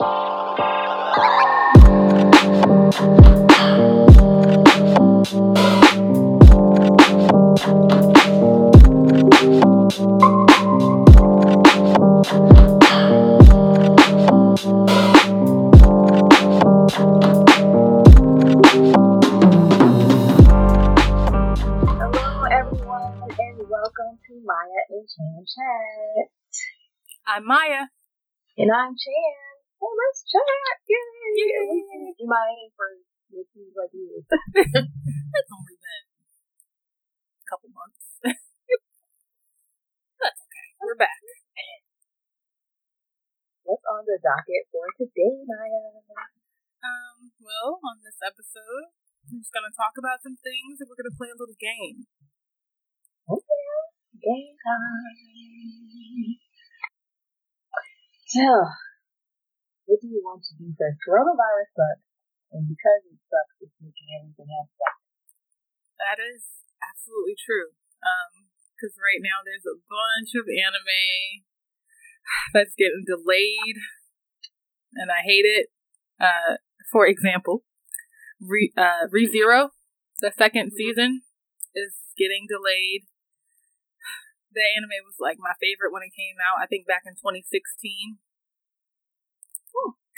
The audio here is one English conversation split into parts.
I'm Maya. And I'm Chan. Let's chat! Yay! Yay! You might for like years. It's only been a couple months. That's okay. We're back. What's on the docket for today, Maya? Um, well, on this episode, we're just gonna talk about some things and we're gonna play a little game. Okay, game time. So, what do you want to do first? Coronavirus sucks, and because it sucks, it's making everything else suck. That is absolutely true. Um, because right now there's a bunch of anime that's getting delayed, and I hate it. Uh, for example, Re uh, ReZero, the 2nd season, is getting delayed. The anime was like my favorite when it came out. I think back in 2016.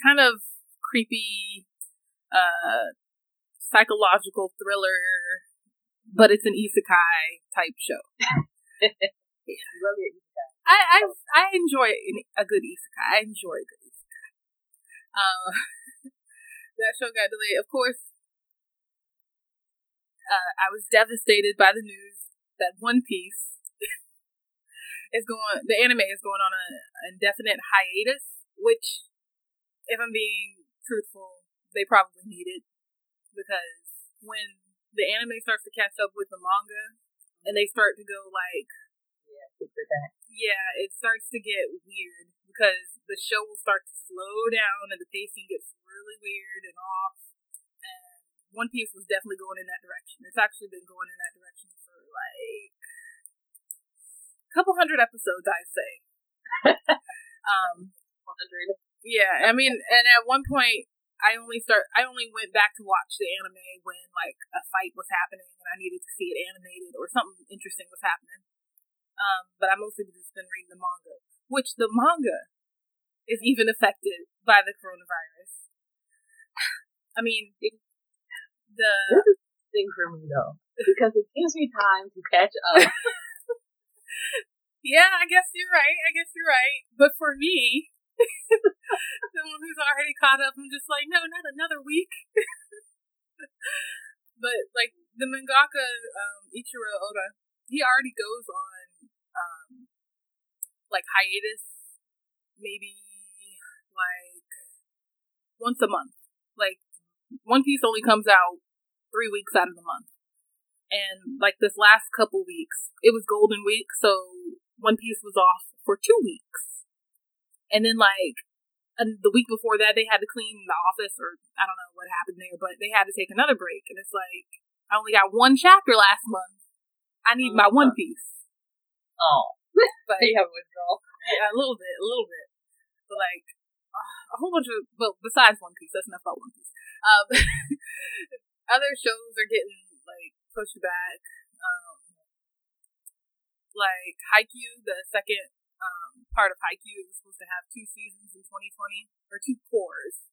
Kind of creepy, uh, psychological thriller, but it's an isekai type show. You love it. I I, I enjoy a good isekai. I enjoy a good isekai. Um, that show got delayed. Of course, uh, I was devastated by the news that One Piece is going. The anime is going on an indefinite hiatus, which, if I'm being truthful, they probably need it because when the anime starts to catch up with the manga and they start to go like Yeah, that. yeah, it starts to get weird because the show will start to slow down and the pacing gets really weird and off. And One Piece was definitely going in that direction. It's actually been going in that direction for like a couple hundred episodes, I'd say. um, 100. Yeah, I mean, and at one point, I only start. I only went back to watch the anime when like a fight was happening and I needed to see it animated or something interesting was happening. Um, but I mostly just been reading the manga, which the manga is even affected by the coronavirus. I mean, the This is the thing for me, though, because it gives me time to catch up. yeah, I guess you're right. I guess you're right. But for me, someone who's already caught up, I'm just like, no, not another week. but like the mangaka um, Eiichiro Oda, he already goes on um, like hiatus, maybe like once a month. Like One Piece only comes out three weeks out of the month. And like this last couple weeks, it was Golden Week, so One Piece was off for two weeks. And then like the week before that, they had to clean the office, or I don't know what happened there, but they had to take another break. And it's like I only got one chapter last month. I need my One Piece, Oh. but You have withdrawal. yeah, a little bit, a little bit, but like uh, a whole bunch of. Well, besides One Piece, that's enough about One Piece. Um, other shows are getting like pushed back. Um, like Haikyuu, the second part of Haikyuu was supposed to have two seasons in 2020 or two cours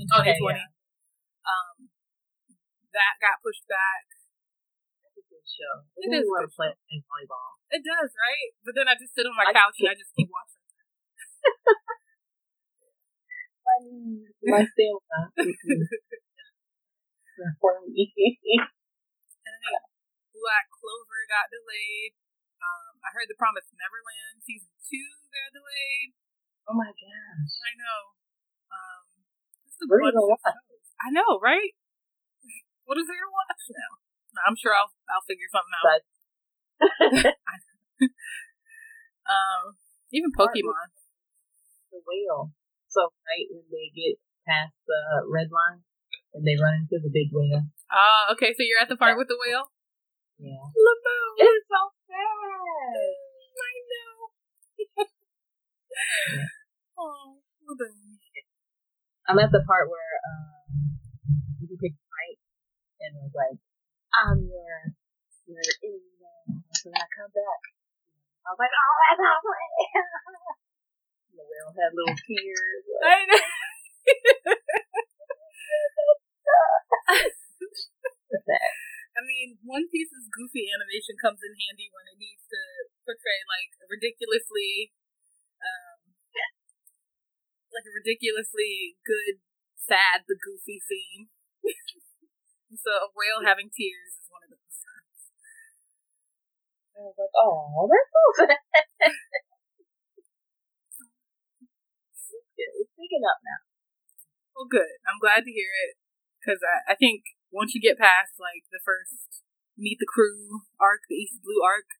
in 2020. Okay, yeah. Um, that got pushed back. That's a good show. It It is is a want good to play in volleyball. It does, right? But then I just sit on my I couch and I just keep watching. I my stamina. For me. Black Clover got delayed. Um, I heard The Promised Neverland season two got delayed. Oh my gosh. I know. Um, Where are you gonna of shows. I know, right? What is there to watch now? I'm sure I'll I'll figure something out. Um, even Pokemon. the whale. So right when they get past the red line and they run into the big whale. Ah, okay. So you're at the part with the whale. Yeah. Laboon. It's so sad. I know. oh, Laboon. I'm at the part where um, you pick fight, and was like, I'm your your enemy now. So when I come back, I was like, oh, that's awesome. the whale had little tears. I know. I mean, One Piece's goofy animation comes in handy when it needs to portray like a ridiculously, um, like a ridiculously good, sad but goofy scene. so a whale having tears is one of those times. I was like, oh, that's good. It's picking up now. Well, good. I'm glad to hear it because I, I think once you get past like the first meet the crew arc, the East Blue arc,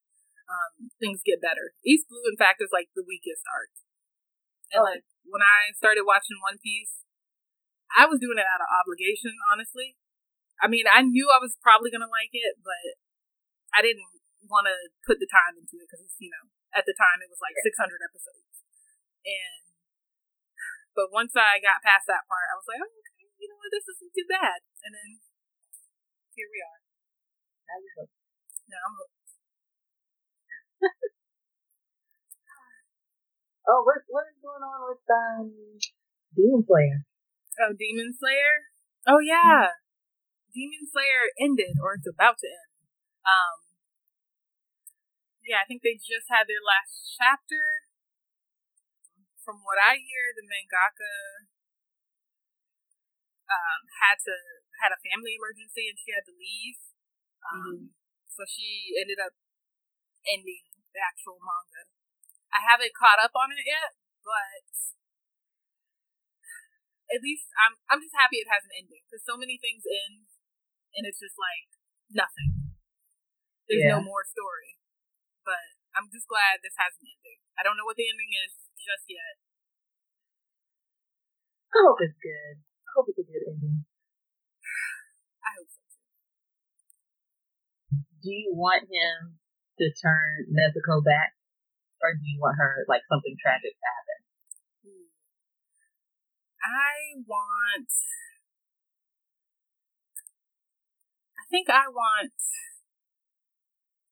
um, things get better. East Blue, in fact, is like the weakest arc. And Oh. like when I started watching One Piece, I was doing it out of obligation, honestly. I mean, I knew I was probably gonna like it, but I didn't want to put the time into it because you know at the time it was like 600 episodes, and but once I got past that part, I was like, oh, okay, you know what, this isn't too bad, and then here we are. Now you hooked. Now I'm hooked. Oh, what what is going on with um Demon Slayer? Oh, Demon Slayer. Oh yeah, Demon Slayer ended, or it's about to end. Um, yeah, I think they just had their last chapter. From what I hear, the mangaka um, had to had a family emergency and she had to leave. Um, So she ended up ending the actual manga. I haven't caught up on it yet, but at least I'm I'm just happy it has an ending because so many things end and it's just like nothing. There's no more story, but I'm just glad this has an ending. I don't know what the ending is just yet. I hope it's good. I hope it's a good ending. I hope so. Do you want him to turn Nezuko back, or do you want her like something tragic to happen? Hmm. I want. I think I want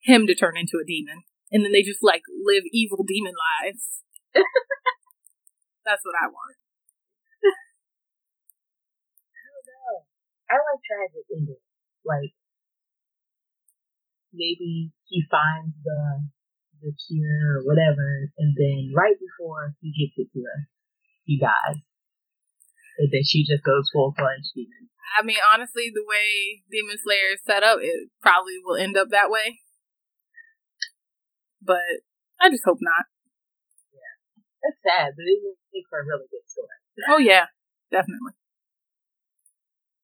him to turn into a demon, and then they just like live evil demon lives. That's what I want. I don't know. I like tragic endings. Like maybe he finds the the cure or whatever, and then right before he gets it to her, he dies. And then she just goes full fledged demon. I mean, honestly, the way Demon Slayer is set up, it probably will end up that way. But I just hope not. Yeah. That's sad, but it would make for a really good story. Oh yeah, definitely.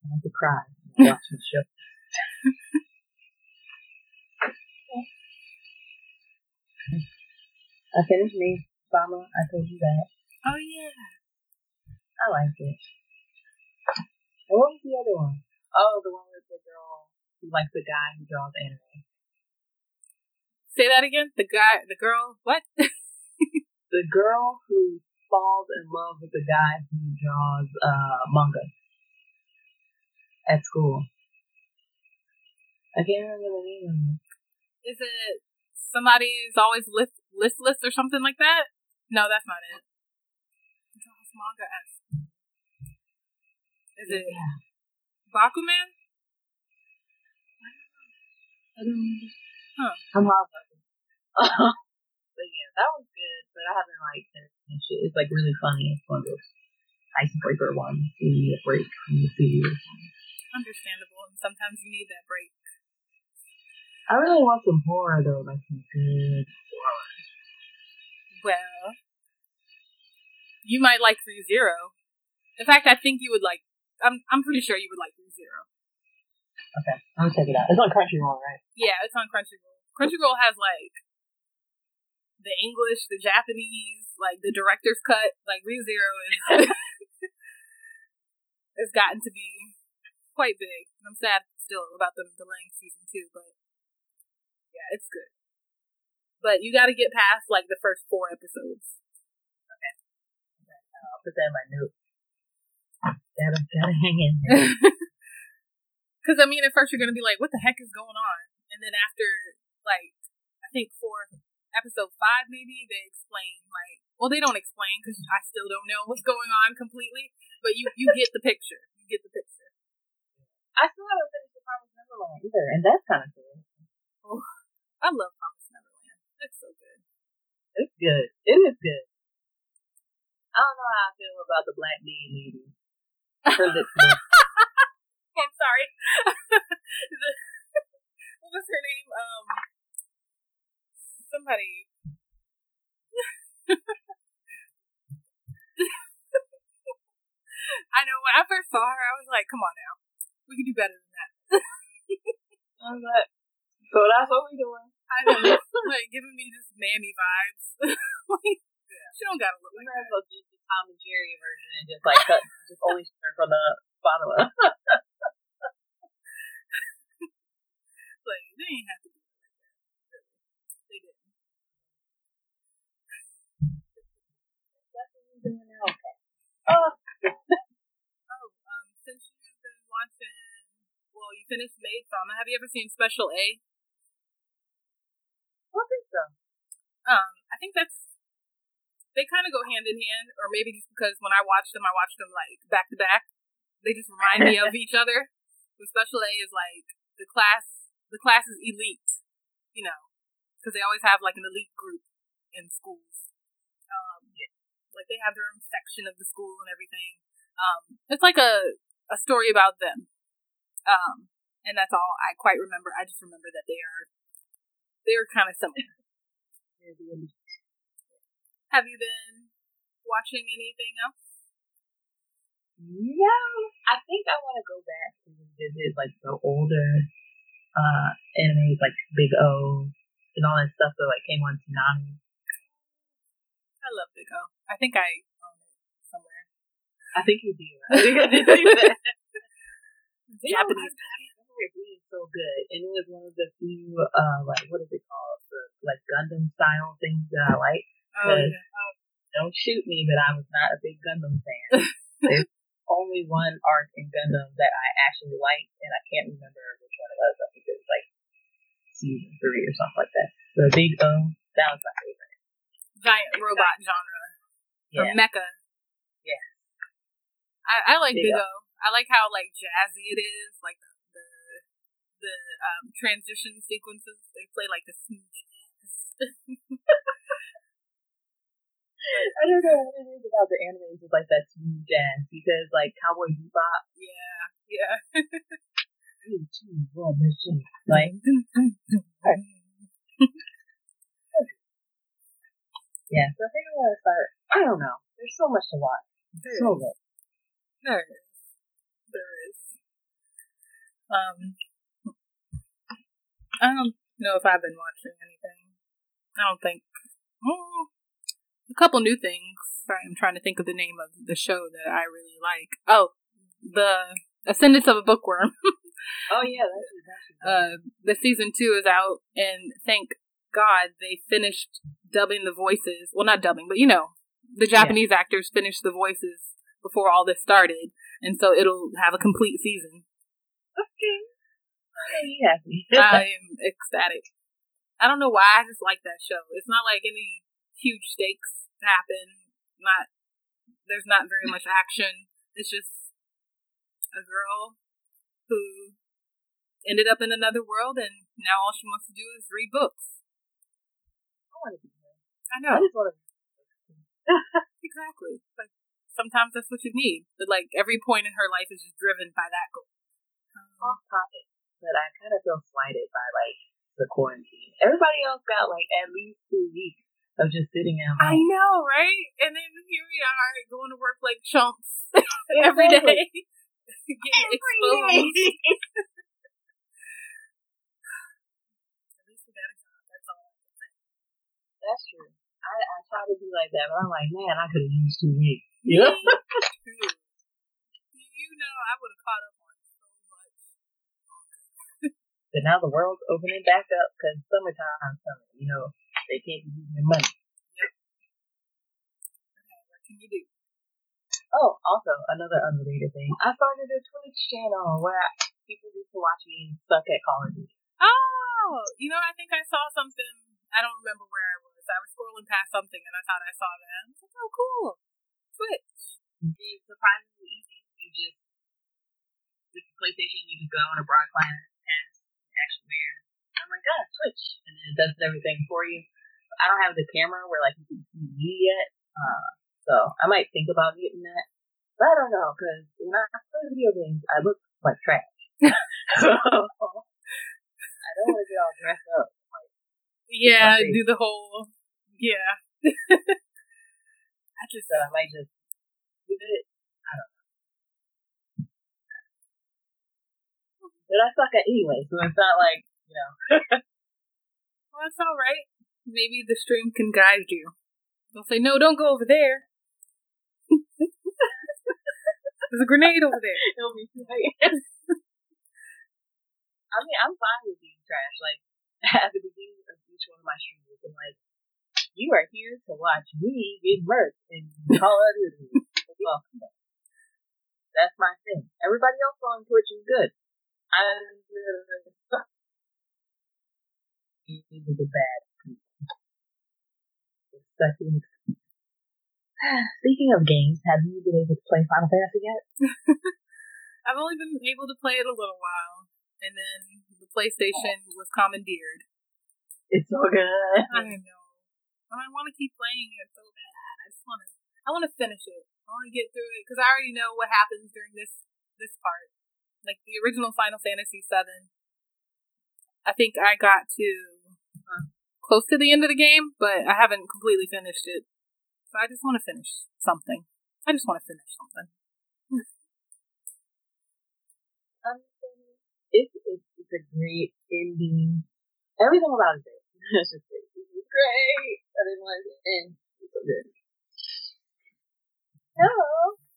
I have to cry watch the show. I finished Maid Sama. I told you that. Oh yeah. I liked it. And what was the other one? Oh, the one with the girl who likes the guy who draws anime. Say that again. The guy, the girl. What? The girl who falls in love with the guy who draws uh, manga at school. I can't remember the name of it. Is it somebody who's always list, listless or something like that? No, that's not it. Draws manga. Is it Yeah. Bakuman? I don't remember. Huh. I'm about it. but yeah, that was good, but I haven't like finished it. It's like really funny. It's one of those icebreaker ones. You need a break from the studio. Understandable, and sometimes you need that break. I really want some horror though, like some good horror. Well, you might like ReZero. In fact, I think you would like. I'm I'm pretty sure you would like ReZero. Okay, I'm gonna check it out. It's on Crunchyroll, right? Yeah, it's on Crunchyroll. Crunchyroll has like the English, the Japanese, like the director's cut. Like ReZero is has gotten to be quite big. I'm sad still about them delaying season two, but yeah, it's good. But you got to get past like the first four episodes. Okay. I'll put that in my notes. Gotta, gotta hang in Because, I mean, at first you're going to be like, what the heck is going on? And then after, like, I think for episode five, maybe, they explain, like, well, they don't explain because I still don't know what's going on completely, but you, you get the picture. You get the picture. I still haven't finished the Promised Neverland either, and that's kind of cool. Oh, I love Promised It's so good. It's good. It is good. I don't know how I feel about the black bean lady. Her lips look. I'm sorry. the, what was her name? Um, somebody. I know when I first saw her, I was like, "Come on now, we can do better than that." I was like, so that's what we're doing. I know, like giving me just mammy vibes. like, she don't gotta look We like might as well do the Tom and Jerry version and just like cut, just only start from the bottom up. Like they ain't have to do it like that. They didn't. That's what doing now. Okay. Oh, Oh, um, since you've been watching, well, you finished Maid Sama. Have you ever seen Special A? I think so. Um, I think that's they kind of go hand in hand, or maybe just because when I watch them, I watch them like back to back. They just remind me of each other. The Special A is like the class. The class is elite, you know, because they always have like an elite group in schools. Um, like they have their own section of the school and everything. Um, it's like a a story about them. Um, and that's all I quite remember. I just remember that they are they are kind of similar. They're. Have you been watching anything else? No, I think I want to go back and revisit like the older uh animes like Big O and all that stuff that like came on Toonami. I love Big O. I think I own it somewhere. I think you do. I think I did that. Japanese. It being so good, and it was one of the few uh like what is it called the like Gundam style things that I like. Oh, yeah. Don't shoot me, but I was not a big Gundam fan. There's only one arc in Gundam that I actually liked, and I can't remember which one it was. I think it was like season three or something like that. The Big O, that was my favorite. Giant robot genre. Or Yeah, mecha. Yeah. I, I like Big Big O. O. I like how like jazzy it is, like the the, um, transition sequences. They play like the smooth jazz. I don't know what it is about the animes with like that smooth jazz because like Cowboy Bebop, yeah, yeah. three, two, one, let's. Like yeah, so I think I'm gonna start. I don't know. There's so much to watch. There So is. There is. There is. Um, I don't know if I've been watching anything. I don't think. Oh, a couple new things. Sorry, I'm trying to think of the name of the show that I really like. Oh, the Ascendance of a Bookworm. Oh yeah, uh, the season two is out, and thank God they finished dubbing the voices. Well, not dubbing, but you know, the Japanese actors finished the voices before all this started, and so it'll have a complete season. okay. Oh, you happy? I am ecstatic. I don't know why, I just like that show. It's not like any huge stakes happen. Not there's not very much action. It's just a girl who ended up in another world, and now all she wants to do is read books. I want to be her. I I know just want to. exactly. Like sometimes that's what you need, but like every point in her life is just driven by that goal. Um, off topic, but I kind of feel slighted by like the quarantine. Everybody else got like at least two weeks of just sitting at home. I know, right? And then here we are going to work like chumps every day, getting exposed. At least we got a job. That's all I can say. That's true. I, I try to be like that, but I'm like, man, I could have used two weeks. Yeah. You know, I would have caught up But now the world's opening back up because summertime's coming. You know, they can't be using their money. Okay, what can you do? Oh, also another unrelated thing. I started a Twitch channel where I, people used to watch me suck at Call of Duty. Oh, you know, I think I saw something. I don't remember where I was. I was scrolling past something and I thought I saw that. I was like, oh, cool. Twitch. It's surprisingly easy. You just with the PlayStation, you just go on a broadcast action where I'm like, oh, Twitch, and then it does everything for you. I don't have the camera where like you can see me yet, uh, so I might think about getting that. But I don't know because when I play video games, I look like trash. so I don't want to get all dressed up. Like, yeah, do the whole yeah. I just uh, I might just do it. I don't know. But I suck at anyway, so it's not like you know. well, that's all right. Maybe the stream can guide you. They'll say, "No, don't go over there." There's a grenade over there. It'll be I mean, I'm fine with being trash. Like at the beginning of each one of my streams, I'm like, "You are here to watch me get murked in Call of Duty." Welcome. That's my thing. Everybody else on Twitch is good. I'm uh, are the bad people. Speaking of games, have you been able to play Final Fantasy yet? I've only been able to play it a little while and then the PlayStation was commandeered. It's so good. I know, and I want to keep playing it so bad. I just want to. I want to finish it. I want to get through it because I already know what happens during this this part. Like the original Final Fantasy VII, I think I got to uh, close to the end of the game, but I haven't completely finished it. So I just want to finish something. I just want to finish something. it's, it's, it's a great ending. Everything about it. It's just it's great. I didn't it. It's so good. So,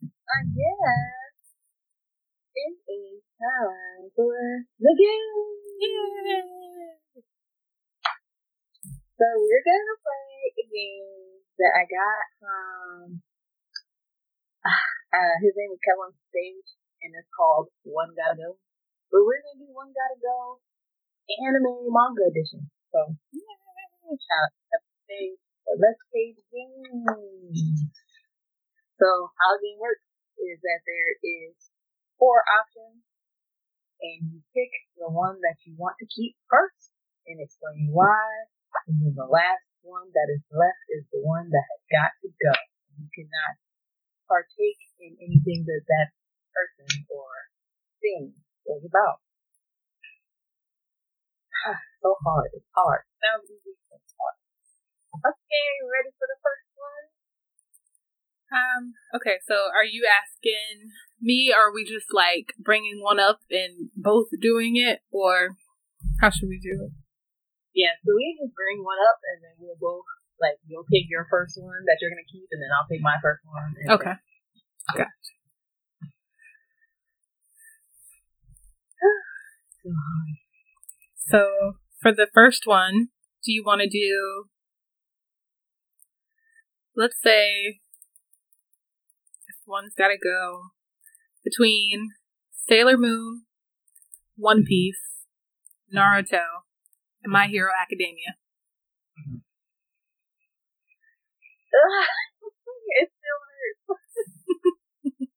I guess the game. So we're gonna play a game that I got from uh, his name is Kevin Stage, and it's called One Gotta Go. But we're gonna do one gotta go anime manga edition. So! Shout out to Let's play the game. So how the game works is that there is four options and you pick the one that you want to keep first and explain why. And then the last one that is left is the one that has got to go. You cannot partake in anything that that person or thing was about. so hard. It's hard. Sounds easy. It's hard. Okay, ready for the first one? Um. Okay. So, are you asking me? Or are we just like bringing one up and both doing it, or how should we do it? Yeah. So we just bring one up, and then we'll both like you'll pick your first one that you're gonna keep, and then I'll pick my first one. okay. Gotcha. So for the first one, do you want to do? Let's say one's got to go between Sailor Moon, One Piece, Naruto, and My Hero Academia. Mm-hmm. it still hurts.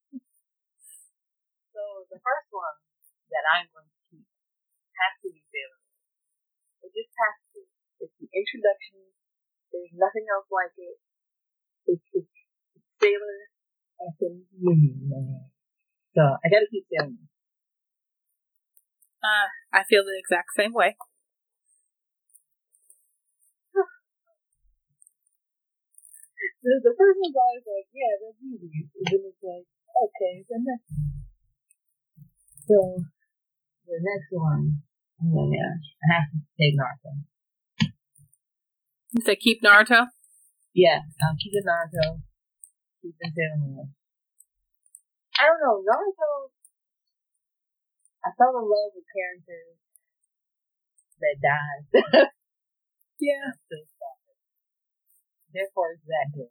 so the first one that I'm going to keep has to be Sailor Moon. It just has to. It's the introduction. There's nothing else like it. It's, it's, it's Sailor effing man. So I gotta keep Sailor Moon. Uh, I feel the exact same way. the, the first one's always like, yeah, that's easy. And then it's like, okay, the next one. So, the next one Oh yeah, I have to take Naruto. You say keep Naruto? Yeah, I'm keeping Naruto. Sailor Moon. I don't know, Naruto. I fell in love with characters that died. yeah. Therefore, it's that good.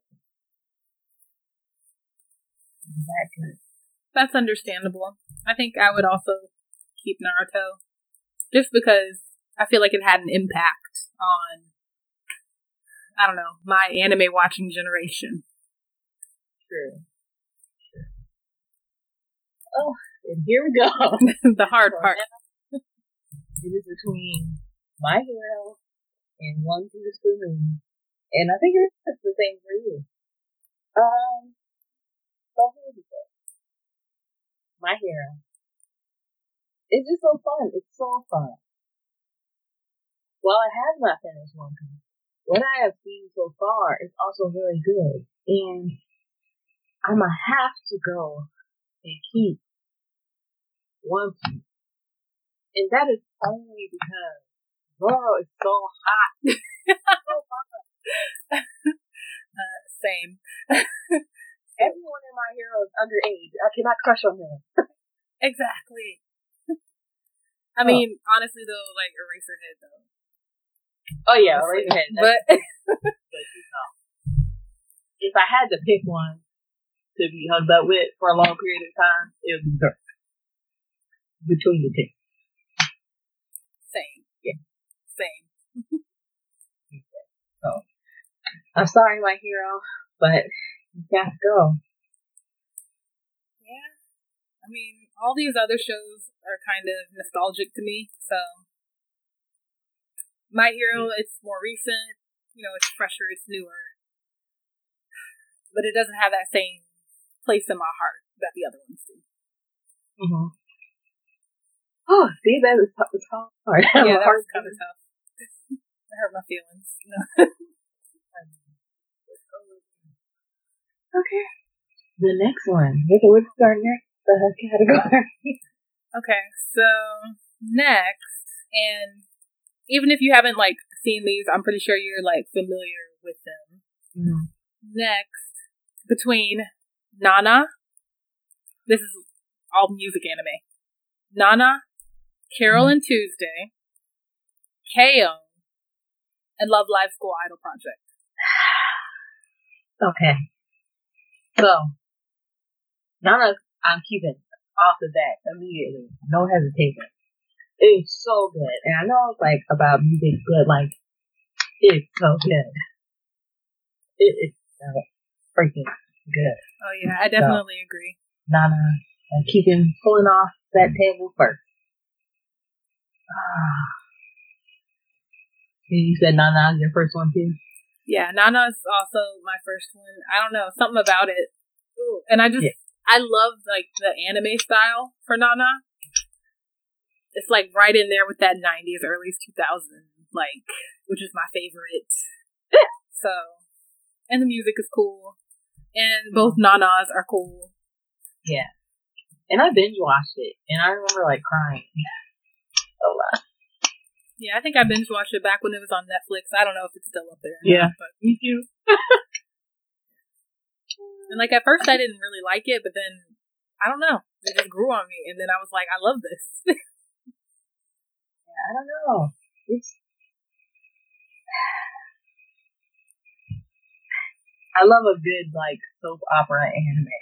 that good. That's understandable. I think I would also keep Naruto just because I feel like it had an impact on I don't know, my anime watching generation. True. True. Oh, and here we go. the hard part. It is between My Hero and One for me. And I think it's the same for you. Um, so here's the thing. My Hero. It's just so fun. It's so fun. While I have not finished One Piece, what I have seen so far is also very good. And I'm gonna have to go and keep One Piece. And that is only because Zoro is so hot. so hot. uh, same. Everyone in my hero is underage. I cannot crush on them. exactly. I mean, oh. honestly though, like Eraserhead though. Oh yeah, Eraserhead. But, but you know, if I had to pick one to be hugged up with for a long period of time, it would be Zoro. Between the two. Same. Yeah. Same. so, I'm sorry, my hero, but you got to go. Yeah. I mean, all these other shows are kind of nostalgic to me, so. My Hero, it's more recent, you know, it's fresher, it's newer. But it doesn't have that same place in my heart that the other ones do. Mm-hmm. Oh, see, that is tough. It's hard. Yeah, that was kind of tough. it hurt my feelings. okay. The next one. What's our next uh, category? okay, so next, and even if you haven't like seen these, I'm pretty sure you're like familiar with them. Mm-hmm. Next, between Nana, this is all music anime. Nana Carole mm-hmm. and Tuesday, K-On, and Love Live School Idol Project. Okay. So, Nana, I'm keeping off of that immediately. No hesitation. It's so good. And I know it's like about music, but like, it's so good. It is so uh, freaking good. Oh yeah, I definitely so, agree. Nana, keeping pulling off that table first. Ah, you said Nana your first one too? Yeah, Nana's also my first one. I don't know, something about it. Ooh, and I just, yeah. I love like the anime style for Nana. It's like right in there with that 90s, early 2000s, like, which is my favorite. so, and the music is cool. And both mm-hmm. Nanas are cool. Yeah. And I binge watched it, and I remember like crying a lot. Yeah, I think I binge watched it back when it was on Netflix. I don't know if it's still up there. Yeah, not, but me too. and like at first, I didn't really like it, but then I don't know, it just grew on me, and then I was like, I love this. yeah, I don't know. It's I love a good like soap opera anime.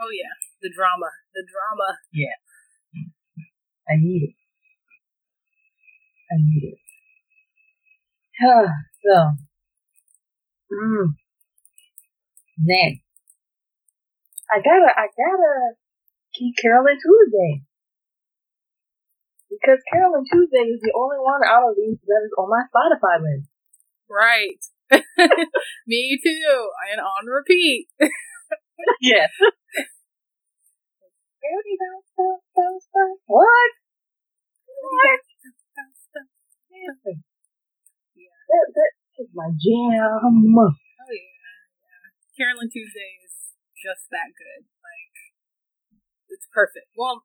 Oh yeah, the drama, the drama. Yeah, I need it. I need it. Huh, so, mm, next, I gotta, I gotta keep Carole and Tuesday. Because Carole and Tuesday is the only one out of these that is on my Spotify list. Right. Me too. And on repeat. yes. What? What? Yeah. That, that is my jam. Oh yeah, yeah. Carole and Tuesday is just that good. Like, it's perfect. Well,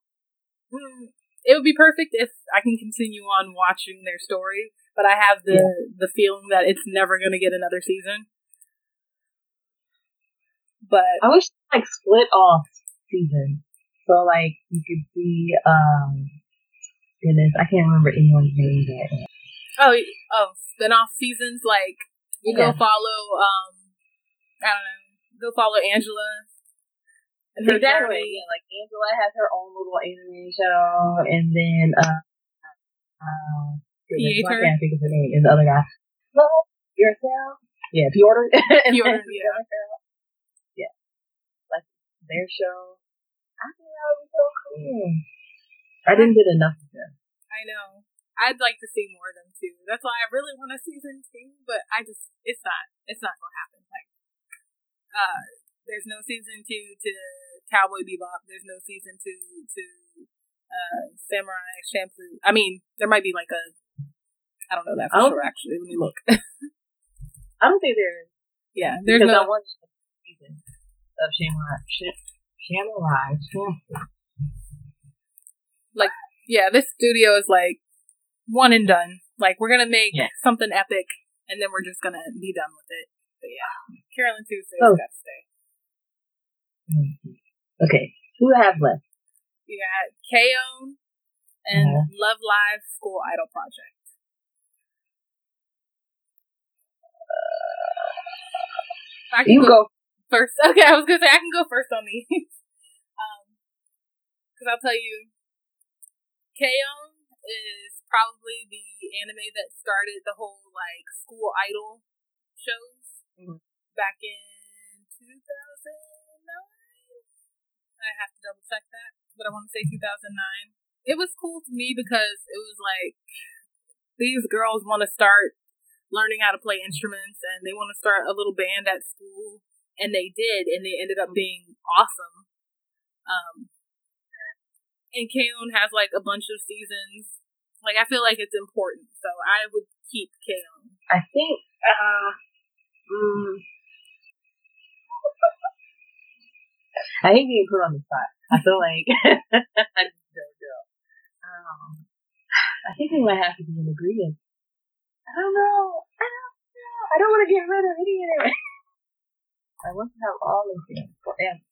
mm, it would be perfect if I can continue on watching their story, but I have the yeah. the feeling that it's never going to get another season. But I wish like split off seasons, so like you could see. um Goodness, I can't remember anyone's name yet. Oh, oh, spin-off seasons like you yeah. go follow um I don't know, go follow Angela And her Exactly. Yeah, like Angela has her own little anime show, and then uh, uh, goodness, Pietro? I can't think of her name. And the other guy, love yourself. Yeah, Piotr. Piotr, the yeah. Yeah, like their show. I think that would be so cool. I didn't get enough of them. I know. I'd like to see more of them too. That's why I really want a season two, but I just it's not it's not gonna happen. Like uh there's no season two to Cowboy Bebop, there's no season two to uh Samurai Champloo. I mean, there might be like a I don't know that Oh. for sure actually. Let me look. I don't think there is yeah, there's because I no watched the season of Samurai. Sh- Samurai Champloo. yeah, this studio is like one and done. Like we're gonna make Yeah. something epic and then we're just gonna be done with it. But yeah. Carole and Tuesday's Oh. gotta stay. Mhm. Okay, who have left? You got K-On! and Mhm. Love Live School Idol Project. I can You go go. first. Okay, I was gonna say I can go first on these. um, because I'll tell you, K-On! is probably the anime that started the whole like school idol shows Mhm. back in 2009. I have to double check that, but I want to say 2009. It was cool to me because it was like these girls want to start learning how to play instruments and they want to start a little band at school, and they did, and they ended up being awesome. Um, and K-On! has like a bunch of seasons. Like I feel like it's important, so I would keep K-On! I think. Uh, mm, I hate being put on the spot. I feel like I just don't know. Um, I think we might have to be in agreement. I don't know. I don't know. I don't want to get rid of any of it. I want to have all of them forever.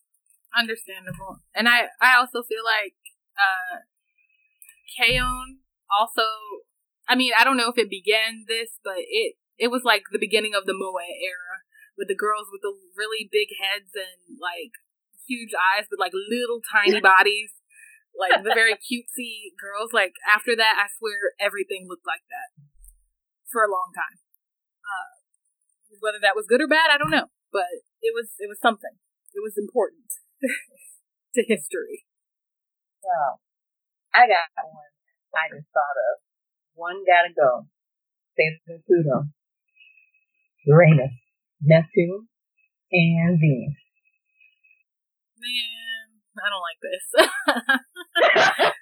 Understandable. And I, I also feel like uh K-On! also I mean, I don't know if it began this, but it it was like the beginning of the Moe era with the girls with the really big heads and like huge eyes but like little tiny bodies. Like the very cutesy girls. Like after that I swear everything looked like that. For a long time. Uh whether that was good or bad, I don't know. But it was it was something. It was important to history. So, I got one I just thought of. One gotta go. Sailor Pluto, Uranus, Neptune, and Venus. Man, I don't like this.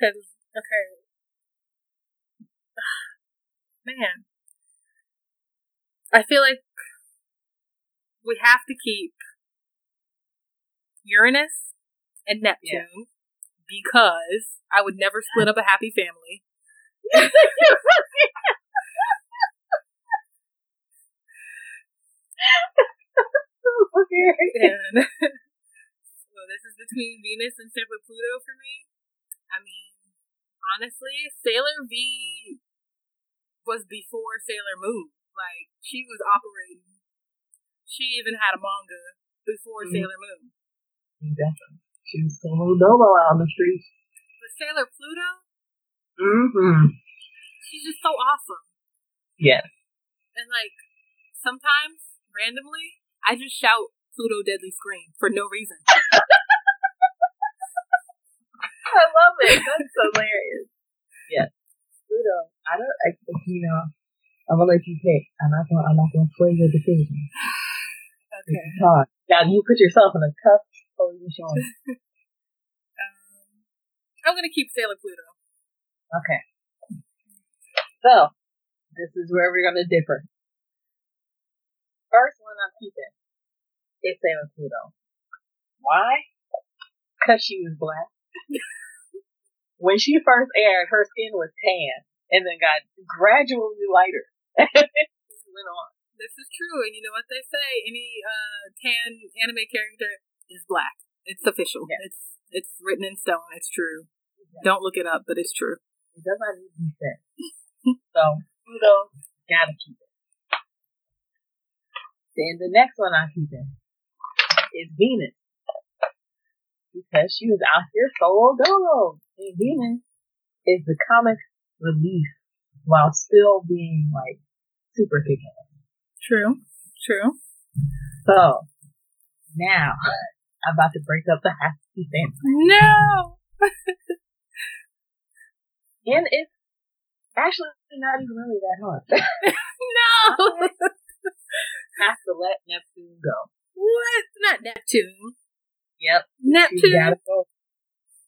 Cause okay, man, I feel like we have to keep Uranus and Neptune because I would never split up a happy family. okay. And so this is between Venus and Sailor Pluto for me. I mean, honestly, Sailor V was before Sailor Moon. Like, she was operating. She even had a manga before Mhm. Sailor Moon. Definitely. She was solo dolo out on the streets. But Sailor Pluto, Mm-hmm. she's just so awesome. Yes. And like, sometimes, randomly, I just shout Pluto Deadly Scream for no reason. I love it. That's hilarious. Yes. Pluto, I don't, I, you know, I'm gonna let you pick. I'm not gonna, I'm not gonna sway your decision. Okay. It's hard. Now you put yourself in a tough position. Um, I'm gonna keep Sailor Pluto. Okay. So, this is where we're gonna differ. First one I'm keeping is Sailor Pluto. Why? Because she was black. when she first aired, her skin was tan and then got gradually lighter. Went on. This is true, and you know what they say: any uh, tan anime character is black. It's official. Yeah. It's it's written in stone. It's true. Don't look it up, but it's true. It does not need to be said. so, Pluto, gotta keep it. Then the next one I'm keeping is Venus. Because she was out here solo dolo. And Venus is the comic relief while still being like super kicking. True. True. So now I'm about to break up the happy family. No. And it's actually not even really that hard. no. Have to let Neptune go. what? Not Neptune. Yep. Neptune.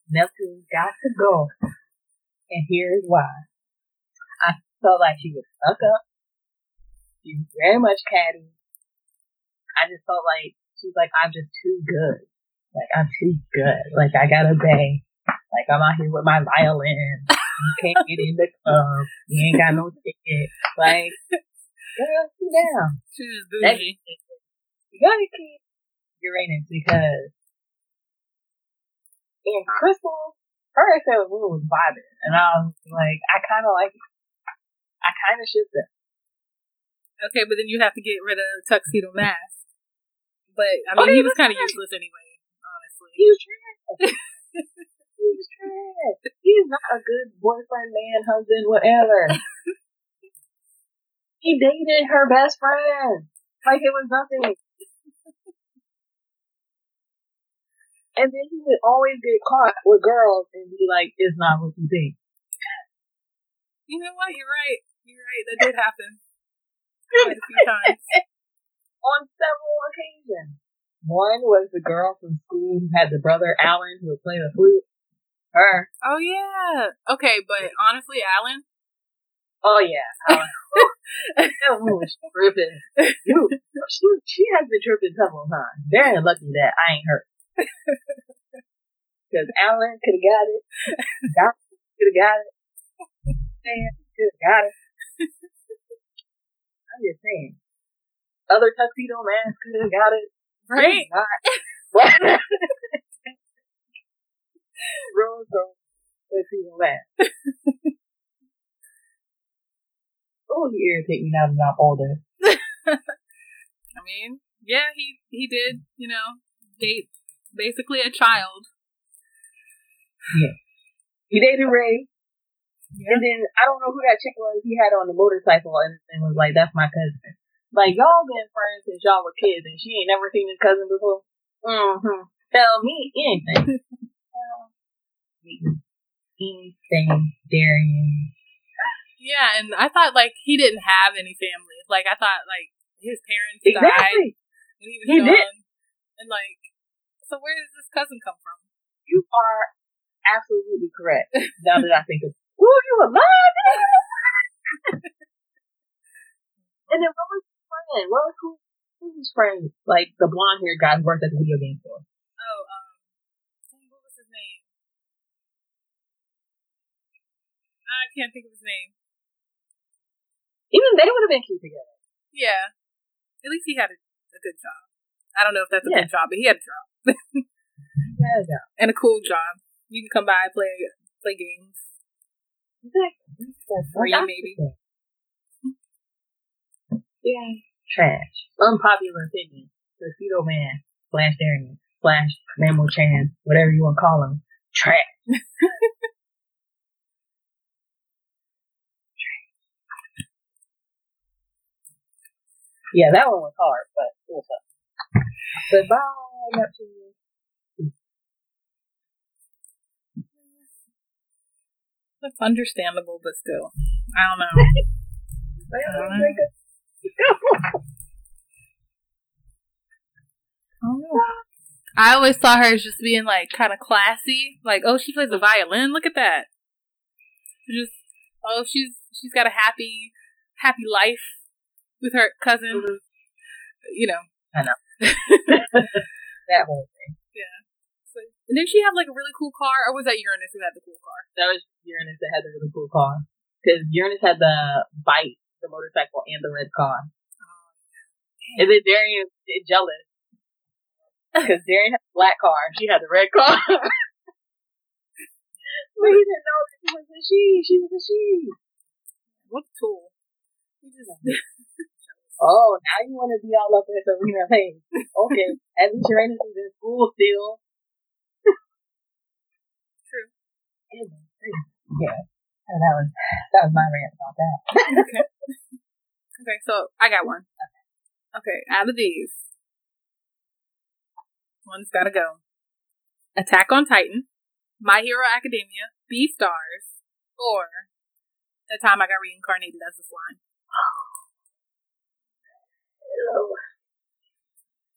Neptune's got to go. And here's why. I felt like she was stuck up. She was very much catty. I just felt like she's like, I'm just too good. Like I'm too good. Like I gotta bang. Like I'm out here with my violin. You can't get in the club. You ain't got no ticket. Like, girl, sit down. She's just That- bougie. You gotta keep Uranus because in Crystal, her and Sailor Moon was vibing, and I was like, I kind of like, it. I kind of shipped it. Okay, but then you have to get rid of Tuxedo Mask. But I Oh, mean, he he was was kind of useless anyway, honestly. He was trash. he was trash. He's not a good boyfriend, man, husband, whatever. he dated her best friend like it was nothing. And then he would always get caught with girls and be like, it's not what you think. You know what? You're right. You're right. That did happen quite a few times. on several occasions. One was the girl from school who had the brother Alan who would play the flute. Her. Oh yeah. Okay, but honestly, Alan. Oh yeah, Alan. that woman was tripping. You, she, she has been tripping several times. Very lucky that I ain't hurt. Because Alan could have got it. Doc could have got it. Sam could have got it. I'm just saying. Other tuxedo man could have got it. Right? Not. Rose gold tuxedo man. oh, you irritate me now that I'm older. I mean, yeah, he he did. You know, date basically a child. He dated Ray. Yeah. And then I don't know who that chick was he had on the motorcycle and, and was like, That's my cousin. Like y'all been friends since y'all were kids and she ain't never seen his cousin before. Mm-hmm. Tell me anything. Tell me anything, Darien. Yeah, and I thought like he didn't have any family. Like I thought like his parents died when he was He young, did. and like, so where does this cousin come from? You are absolutely correct. Now that I think of Ooh, you alive? and then what was his friend? What was who who was his friend? Like the blonde haired guy who worked at the video game store. Oh, um, what was his name? I can't think of his name. Even they would have been cute together. Yeah, at least he had a, a good job. I don't know if that's a Yeah. good job, but he had a job Yeah, yeah. and a cool job. You can come by play play games. Exactly. Free, maybe. Yeah. Trash. Unpopular opinion. Tuxedo Man slash Darien slash Mamo-chan, whatever you want to call him. Trash. yeah, that one was hard, but it was up. Goodbye, Neptune. That's understandable, but still, I don't know. Well, break up. I don't know. I always saw her as just being like kind of classy. Like, oh, she plays the violin. Look at that. Just oh, she's she's got a happy happy life with her cousin. Mm-hmm. You know. I know. that whole thing. So, and did she have like a really cool car, or was that Uranus who had the cool car? That was Uranus that had the really cool car. Because Uranus had the bike, the motorcycle, and the red car. Oh, and then Darien was jealous. Because Darien had the black car and she had the red car. but he didn't know that she was a she. She was a she. What tool. Oh, now you want to be all up in Serena Page. Okay. At least your innocence in school still. True. Yeah. And that was that was my rant about that. okay. Okay, so I got one. Okay, out of these, one's gotta go. Attack on Titan, My Hero Academia, Beastars, or the time I got reincarnated as a slime. Oh,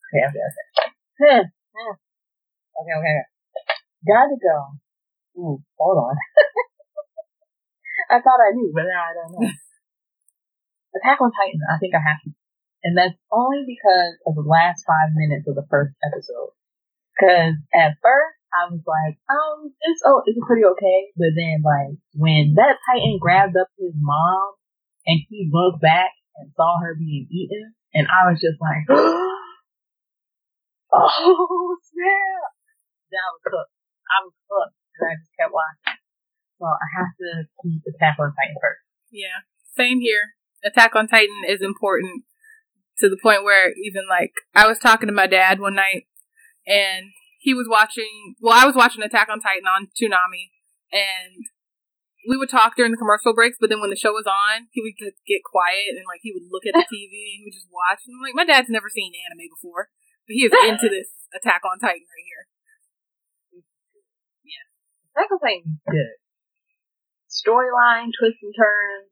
Okay, okay, okay. okay, okay. Gotta go. Ooh, hold on. I thought I knew, but now I don't know. Attack on Titan, I think I have to. And that's only because of the last five minutes of the first episode. Cause at first, I was like, um, it's, oh, it's pretty okay. But then, like, when that Titan grabbed up his mom and he looked back and saw her being eaten, and I was just like, oh, snap. That was cooked. I was hooked. And I just kept watching. So I have to keep Attack on Titan first. Yeah, same here. Attack on Titan is important to the point where even like I was talking to my dad one night and he was watching well I was watching Attack on Titan on Toonami and we would talk during the commercial breaks but then when the show was on he would get quiet and like he would look at the TV and he would just watch and I'm like my dad's never seen anime before but he is into this Attack on Titan right here. Yeah. Attack on Titan is good storyline, twists and turns.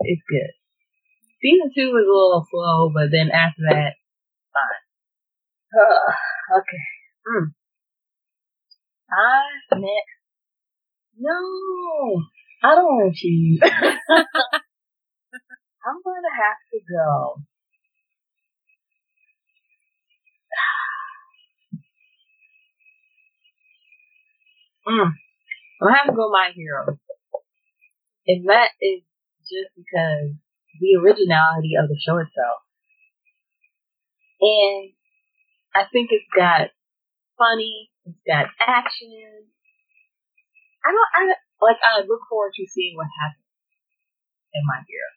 It's good. Season two was a little slow, but then after that, fine. Uh, okay. Mm. I next. No, I don't want to choose. I'm gonna have to go. Mm. Gonna have to go my hero. And that is just because the originality of the show itself. And I think it's got funny, it's got action. I don't, I, like, I look forward to seeing what happens in My Hero.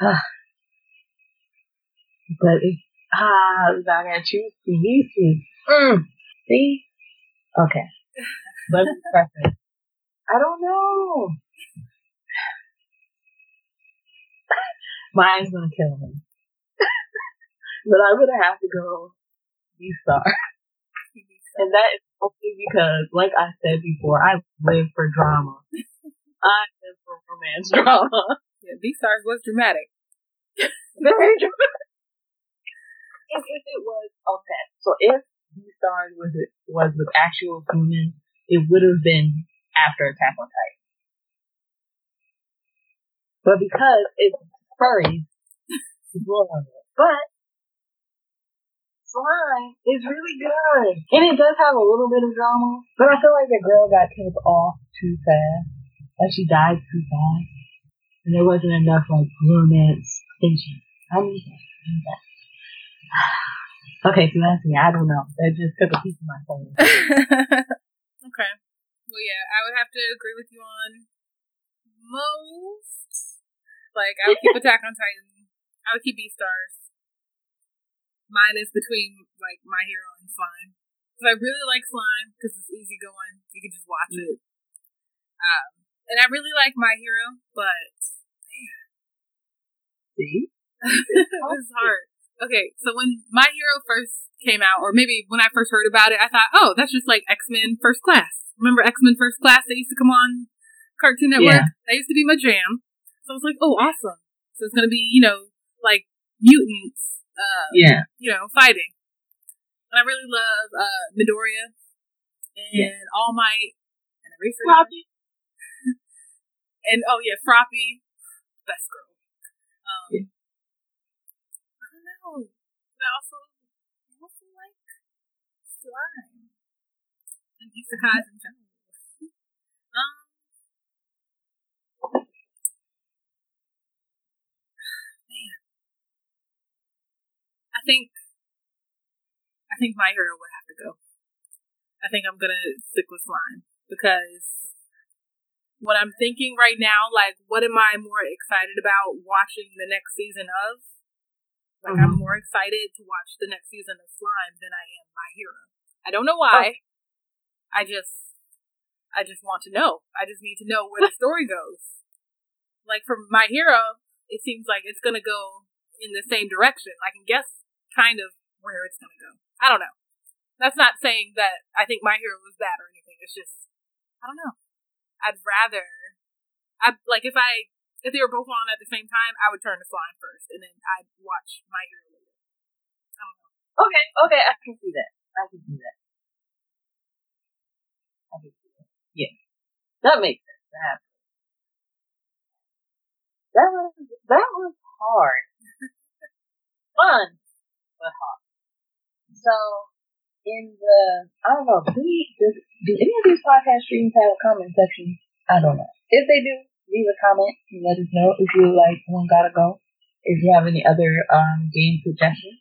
but it's, ah, I gotta choose pieces. Mm, see? Okay. But. I don't know. Mine's gonna kill me. but I'm gonna have to go Beastar. and that is only because, like I said before, I live for drama. I live for romance drama. Yeah, stars was dramatic. Very dramatic. If, if it was okay, so if Beastars was it was with actual humans, it would have been after Attack on Titan. But because it's furry, it's. But Slime is really good. And it does have a little bit of drama. But I feel like the girl got killed off too fast. Like she died too fast. And there wasn't enough like romance tension. I need that. I need that. okay, so that's me. I don't know. That just took a piece of my soul. okay. Well, yeah, I would have to agree with you on most. Like, I would keep Attack on Titan. I would keep Beastars. Mine is between, like, My Hero and Slime. Because I really like Slime, because it's easy going. You can just watch it. Um, and I really like My Hero, but, man. See? it was hard. Okay, so when My Hero first came out, or maybe when I first heard about it, I thought, oh, that's just like X Men First Class. Remember X Men First Class that used to come on Cartoon Network? Yeah. That used to be my jam. So I was like, oh, awesome. So it's gonna be, you know, like mutants. Uh, yeah. You know, fighting. And I really love uh, Midoriya and yeah. All Might and Eraser. Froppy. and oh yeah, Froppy, best girl. Um, yeah. I don't know. But I also, I also like slime and isekais in general. Um, man, I think I think my hero would have to go. I think I'm gonna stick with slime because what I'm thinking right now, like, what am I more excited about watching the next season of? Like, mm-hmm. I'm more excited to watch the next season of Slime than I am My Hero. I don't know why. Oh. I just, I just want to know. I just need to know where the story goes. Like for My Hero, it seems like it's gonna go in the same direction. I can guess kind of where it's gonna go. I don't know. That's not saying that I think My Hero was bad or anything. It's just, I don't know. I'd rather, I like if I if they were both on at the same time, I would turn to Slime first, and then I'd watch My Hero later. Okay, okay, I can see that. I can see that. I can see that. Yeah, that makes sense. That that was that was hard, fun, but. So in the I don't know, do, we, do, do any of these podcast streams have a comment section? I don't know. If they do, leave a comment and let us know if you like one gotta go. If you have any other um game suggestions,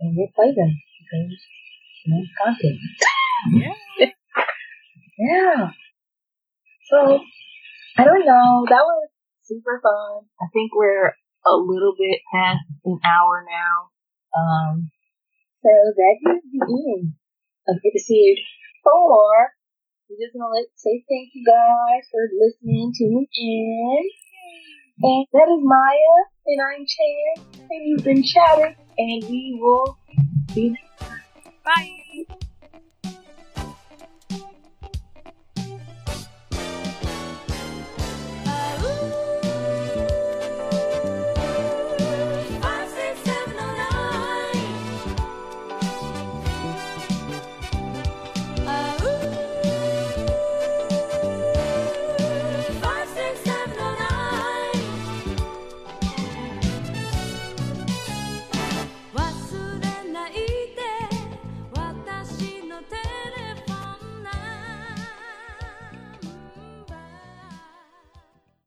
and we'll play them because you know content. Yeah. yeah. So I don't know. That was super fun. I think we're a little bit past an hour now. Um, so that is the end of episode four. We just want to say thank you guys for listening, tuning in. And that is Maya, and I'm Chan, and you've been chatting, and we will see you next time. Bye.